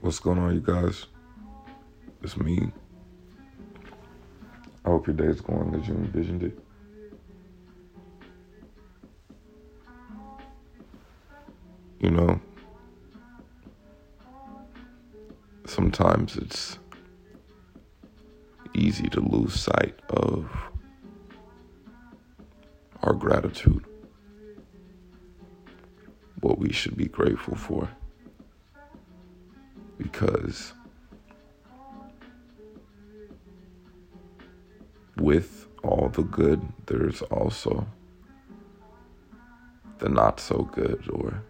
What's going on, you guys? It's me. I hope your day is going as you envisioned it. You know, sometimes it's easy to lose sight of our gratitude, what we should be grateful for because with all the good, there's also the not so good or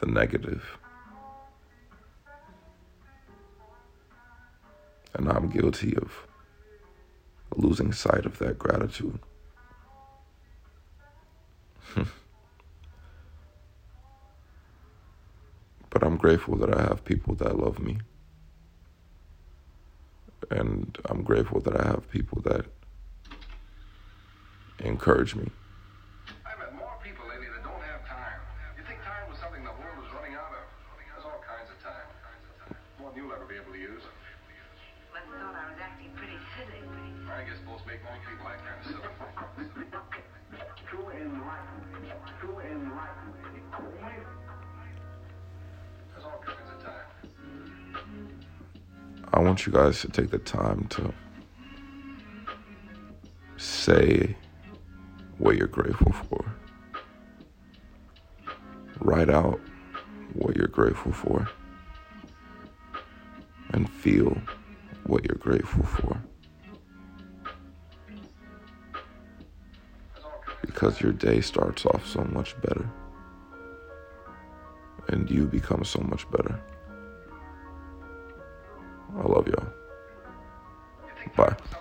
the negative. And I'm guilty of losing sight of that gratitude. But I'm grateful that I have people that love me. And I'm grateful that I have people that encourage me. I've met more people lately that don't have time. You think time was something the world was running out of? There's all kinds of time. More than you'll ever be able to use. Must have thought I was acting pretty silly. I guess most make most people act kind of silly. True enlightenment, true enlightenment, I want you guys to take the time to say what you're grateful for. Write out what you're grateful for. And feel what you're grateful for. Because your day starts off so much better. And you become so much better. I love y'all. Bye. time was something